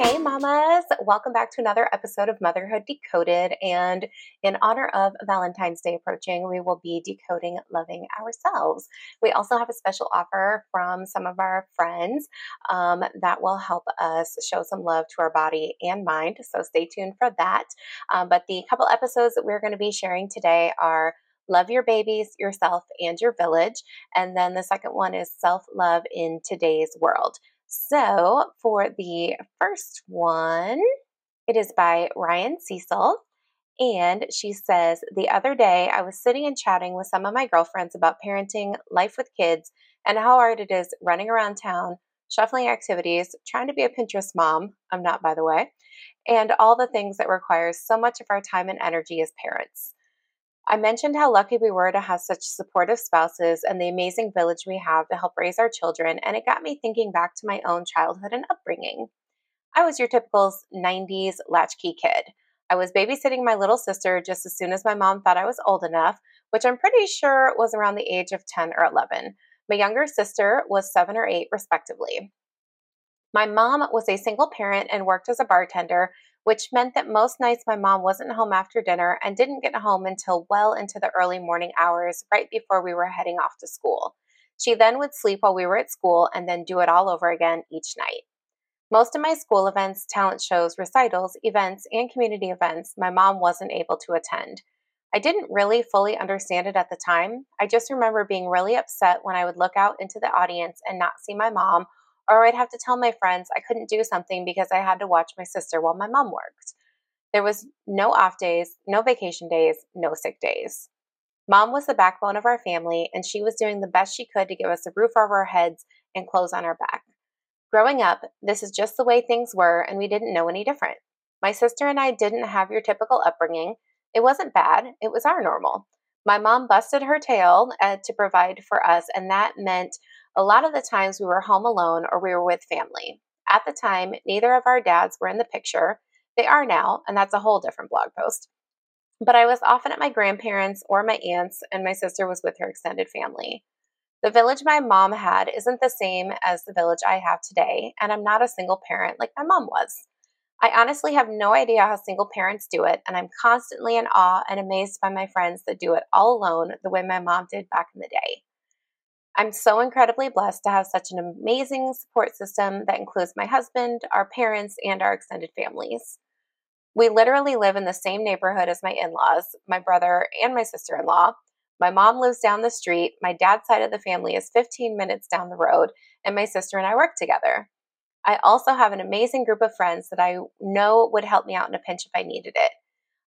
Hey, mamas! Welcome back to another episode of Motherhood Decoded. And in honor of Valentine's Day approaching, we will be decoding loving ourselves. We also have a special offer from some of our friends um, that will help us show some love to our body and mind. So stay tuned for that. Um, but the couple episodes that we're going to be sharing today are Love Your Babies, Yourself, and Your Village. And then the second one is Self Love in Today's World. So, for the first one, it is by Ryan Cecil. And she says, The other day I was sitting and chatting with some of my girlfriends about parenting, life with kids, and how hard it is running around town, shuffling activities, trying to be a Pinterest mom. I'm not, by the way, and all the things that require so much of our time and energy as parents. I mentioned how lucky we were to have such supportive spouses and the amazing village we have to help raise our children, and it got me thinking back to my own childhood and upbringing. I was your typical 90s latchkey kid. I was babysitting my little sister just as soon as my mom thought I was old enough, which I'm pretty sure was around the age of 10 or 11. My younger sister was 7 or 8, respectively. My mom was a single parent and worked as a bartender, which meant that most nights my mom wasn't home after dinner and didn't get home until well into the early morning hours, right before we were heading off to school. She then would sleep while we were at school and then do it all over again each night. Most of my school events, talent shows, recitals, events, and community events, my mom wasn't able to attend. I didn't really fully understand it at the time. I just remember being really upset when I would look out into the audience and not see my mom or I'd have to tell my friends I couldn't do something because I had to watch my sister while my mom worked. There was no off days, no vacation days, no sick days. Mom was the backbone of our family, and she was doing the best she could to give us a roof over our heads and clothes on our back. Growing up, this is just the way things were, and we didn't know any different. My sister and I didn't have your typical upbringing. It wasn't bad, it was our normal. My mom busted her tail uh, to provide for us, and that meant a lot of the times we were home alone or we were with family. At the time, neither of our dads were in the picture. They are now, and that's a whole different blog post. But I was often at my grandparents' or my aunt's, and my sister was with her extended family. The village my mom had isn't the same as the village I have today, and I'm not a single parent like my mom was. I honestly have no idea how single parents do it, and I'm constantly in awe and amazed by my friends that do it all alone the way my mom did back in the day. I'm so incredibly blessed to have such an amazing support system that includes my husband, our parents, and our extended families. We literally live in the same neighborhood as my in laws, my brother, and my sister in law. My mom lives down the street, my dad's side of the family is 15 minutes down the road, and my sister and I work together. I also have an amazing group of friends that I know would help me out in a pinch if I needed it.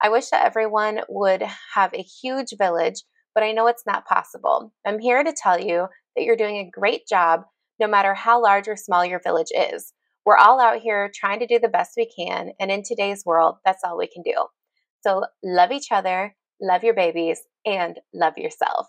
I wish that everyone would have a huge village but I know it's not possible. I'm here to tell you that you're doing a great job no matter how large or small your village is. We're all out here trying to do the best we can, and in today's world, that's all we can do. So love each other, love your babies, and love yourself.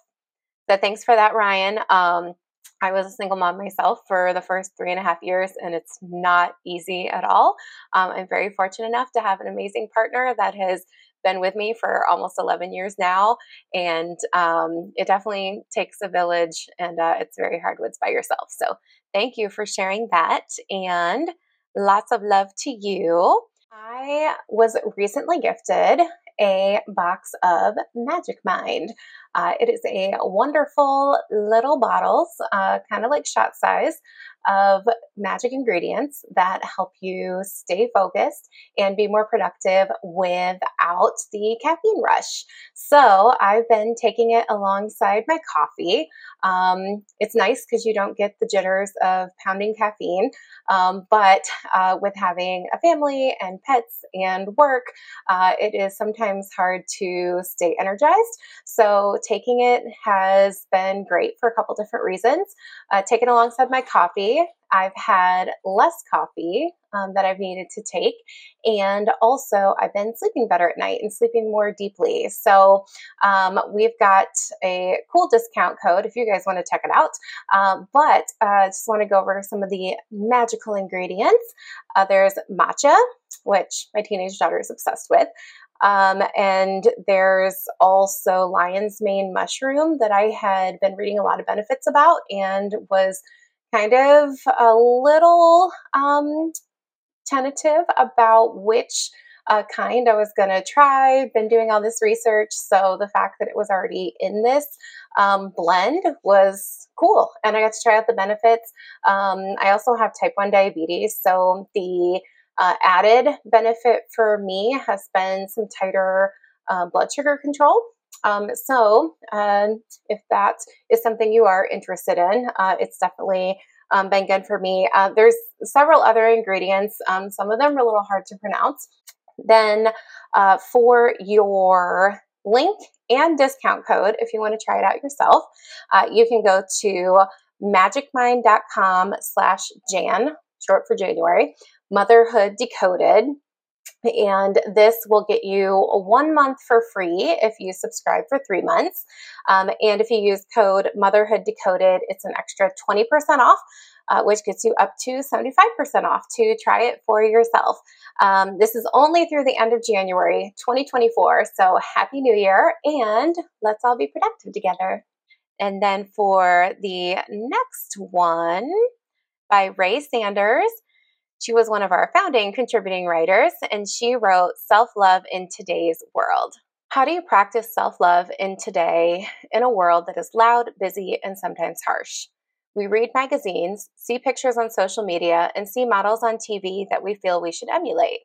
So thanks for that, Ryan. Um, I was a single mom myself for the first three and a half years, and it's not easy at all. Um, I'm very fortunate enough to have an amazing partner that has been with me for almost 11 years now. And um, it definitely takes a village, and uh, it's very hard when it's by yourself. So thank you for sharing that. And lots of love to you. I was recently gifted a box of Magic Mind. Uh, it is a wonderful little bottles, uh, kind of like shot size, of magic ingredients that help you stay focused and be more productive without the caffeine rush. So I've been taking it alongside my coffee. Um, it's nice because you don't get the jitters of pounding caffeine, um, but uh, with having a family and pets and work, uh, it is sometimes hard to stay energized. So taking it has been great for a couple different reasons. Uh, alongside my coffee I've had less coffee um, that I've needed to take. And also, I've been sleeping better at night and sleeping more deeply. So, um, we've got a cool discount code if you guys want to check it out. Um, but I uh, just want to go over some of the magical ingredients. Uh, there's matcha, which my teenage daughter is obsessed with. Um, and there's also lion's mane mushroom that I had been reading a lot of benefits about and was kind of a little um, tentative about which uh, kind I was going to try. Been doing all this research, so the fact that it was already in this um, blend was cool, and I got to try out the benefits. Um, I also have type one diabetes, so the uh, added benefit for me has been some tighter uh, blood sugar control. Um, so, if that is something you are interested in, uh, it's definitely um, been good for me. Uh, there's several other ingredients. Um, some of them are a little hard to pronounce. Then, uh, for your link and discount code, if you want to try it out yourself, uh, you can go to magicmind.com slash Jan, short for January, Motherhood Decoded. And this will get you one month for free if you subscribe for three months. Um, and if you use code Motherhood Decoded, it's an extra 20% off. Uh, which gets you up to 75% off to try it for yourself. Um, this is only through the end of January 2024. So, Happy New Year and let's all be productive together. And then for the next one by Ray Sanders, she was one of our founding contributing writers, and she wrote Self Love in Today's World. How do you practice self love in today in a world that is loud, busy, and sometimes harsh? We read magazines, see pictures on social media, and see models on TV that we feel we should emulate.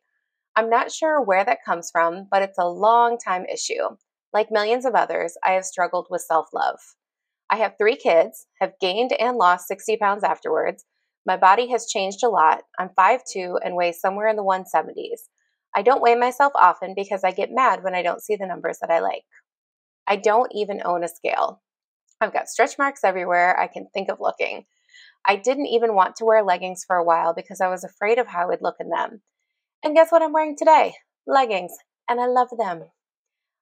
I'm not sure where that comes from, but it's a long time issue. Like millions of others, I have struggled with self love. I have three kids, have gained and lost 60 pounds afterwards, my body has changed a lot. I'm 5'2 and weigh somewhere in the 170s. I don't weigh myself often because I get mad when I don't see the numbers that I like. I don't even own a scale. I've got stretch marks everywhere I can think of looking. I didn't even want to wear leggings for a while because I was afraid of how I would look in them. And guess what I'm wearing today? Leggings, and I love them.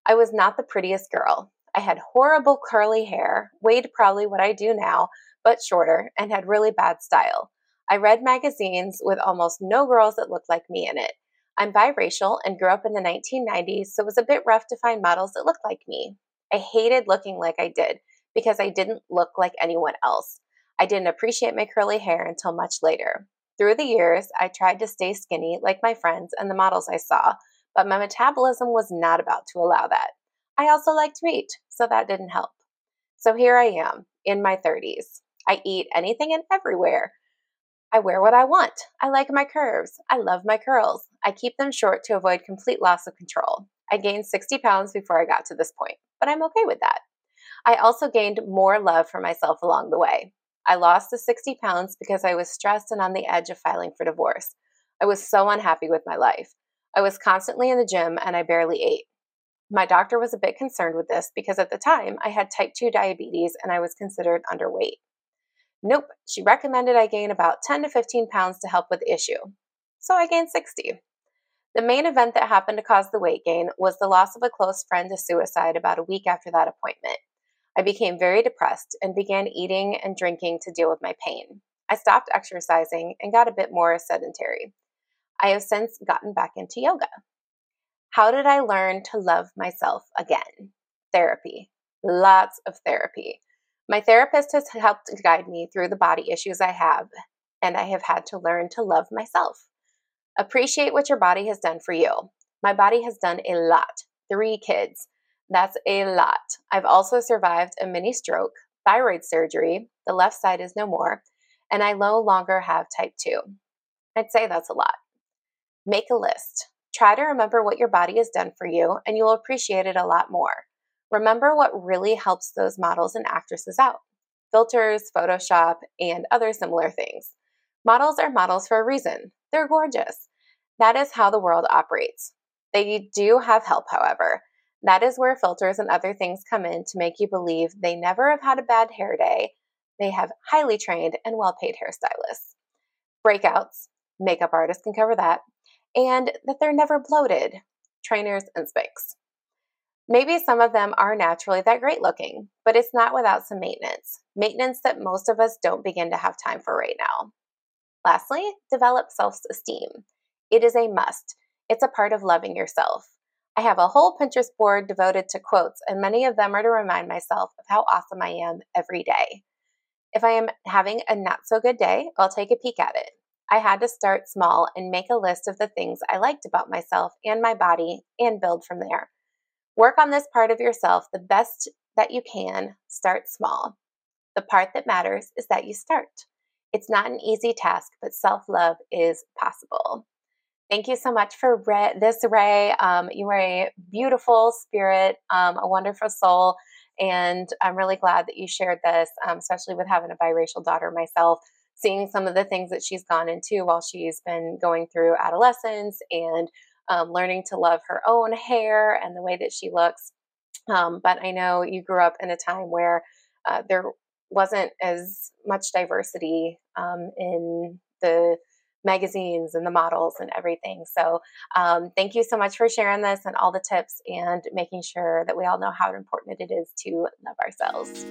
I was not the prettiest girl. I had horrible curly hair, weighed probably what I do now, but shorter, and had really bad style. I read magazines with almost no girls that looked like me in it. I'm biracial and grew up in the 1990s, so it was a bit rough to find models that looked like me. I hated looking like I did because I didn't look like anyone else. I didn't appreciate my curly hair until much later. Through the years, I tried to stay skinny like my friends and the models I saw, but my metabolism was not about to allow that. I also like to eat, so that didn't help. So here I am in my 30s. I eat anything and everywhere. I wear what I want. I like my curves. I love my curls. I keep them short to avoid complete loss of control. I gained 60 pounds before I got to this point, but I'm okay with that. I also gained more love for myself along the way. I lost the 60 pounds because I was stressed and on the edge of filing for divorce. I was so unhappy with my life. I was constantly in the gym and I barely ate. My doctor was a bit concerned with this because at the time I had type 2 diabetes and I was considered underweight. Nope, she recommended I gain about 10 to 15 pounds to help with the issue. So I gained 60. The main event that happened to cause the weight gain was the loss of a close friend to suicide about a week after that appointment. I became very depressed and began eating and drinking to deal with my pain. I stopped exercising and got a bit more sedentary. I have since gotten back into yoga. How did I learn to love myself again? Therapy. Lots of therapy. My therapist has helped guide me through the body issues I have, and I have had to learn to love myself. Appreciate what your body has done for you. My body has done a lot. Three kids. That's a lot. I've also survived a mini stroke, thyroid surgery, the left side is no more, and I no longer have type 2. I'd say that's a lot. Make a list. Try to remember what your body has done for you, and you'll appreciate it a lot more. Remember what really helps those models and actresses out filters, Photoshop, and other similar things. Models are models for a reason. They're gorgeous. That is how the world operates. They do have help, however. That is where filters and other things come in to make you believe they never have had a bad hair day. They have highly trained and well paid hairstylists. Breakouts, makeup artists can cover that, and that they're never bloated. Trainers and Spanx. Maybe some of them are naturally that great looking, but it's not without some maintenance. Maintenance that most of us don't begin to have time for right now. Lastly, develop self esteem. It is a must, it's a part of loving yourself. I have a whole Pinterest board devoted to quotes, and many of them are to remind myself of how awesome I am every day. If I am having a not so good day, I'll take a peek at it. I had to start small and make a list of the things I liked about myself and my body and build from there. Work on this part of yourself the best that you can. Start small. The part that matters is that you start. It's not an easy task, but self love is possible. Thank you so much for Ray, this, Ray. Um, you are a beautiful spirit, um, a wonderful soul, and I'm really glad that you shared this, um, especially with having a biracial daughter myself. Seeing some of the things that she's gone into while she's been going through adolescence and um, learning to love her own hair and the way that she looks. Um, but I know you grew up in a time where uh, there wasn't as much diversity um, in the magazines and the models and everything. So, um, thank you so much for sharing this and all the tips and making sure that we all know how important it is to love ourselves.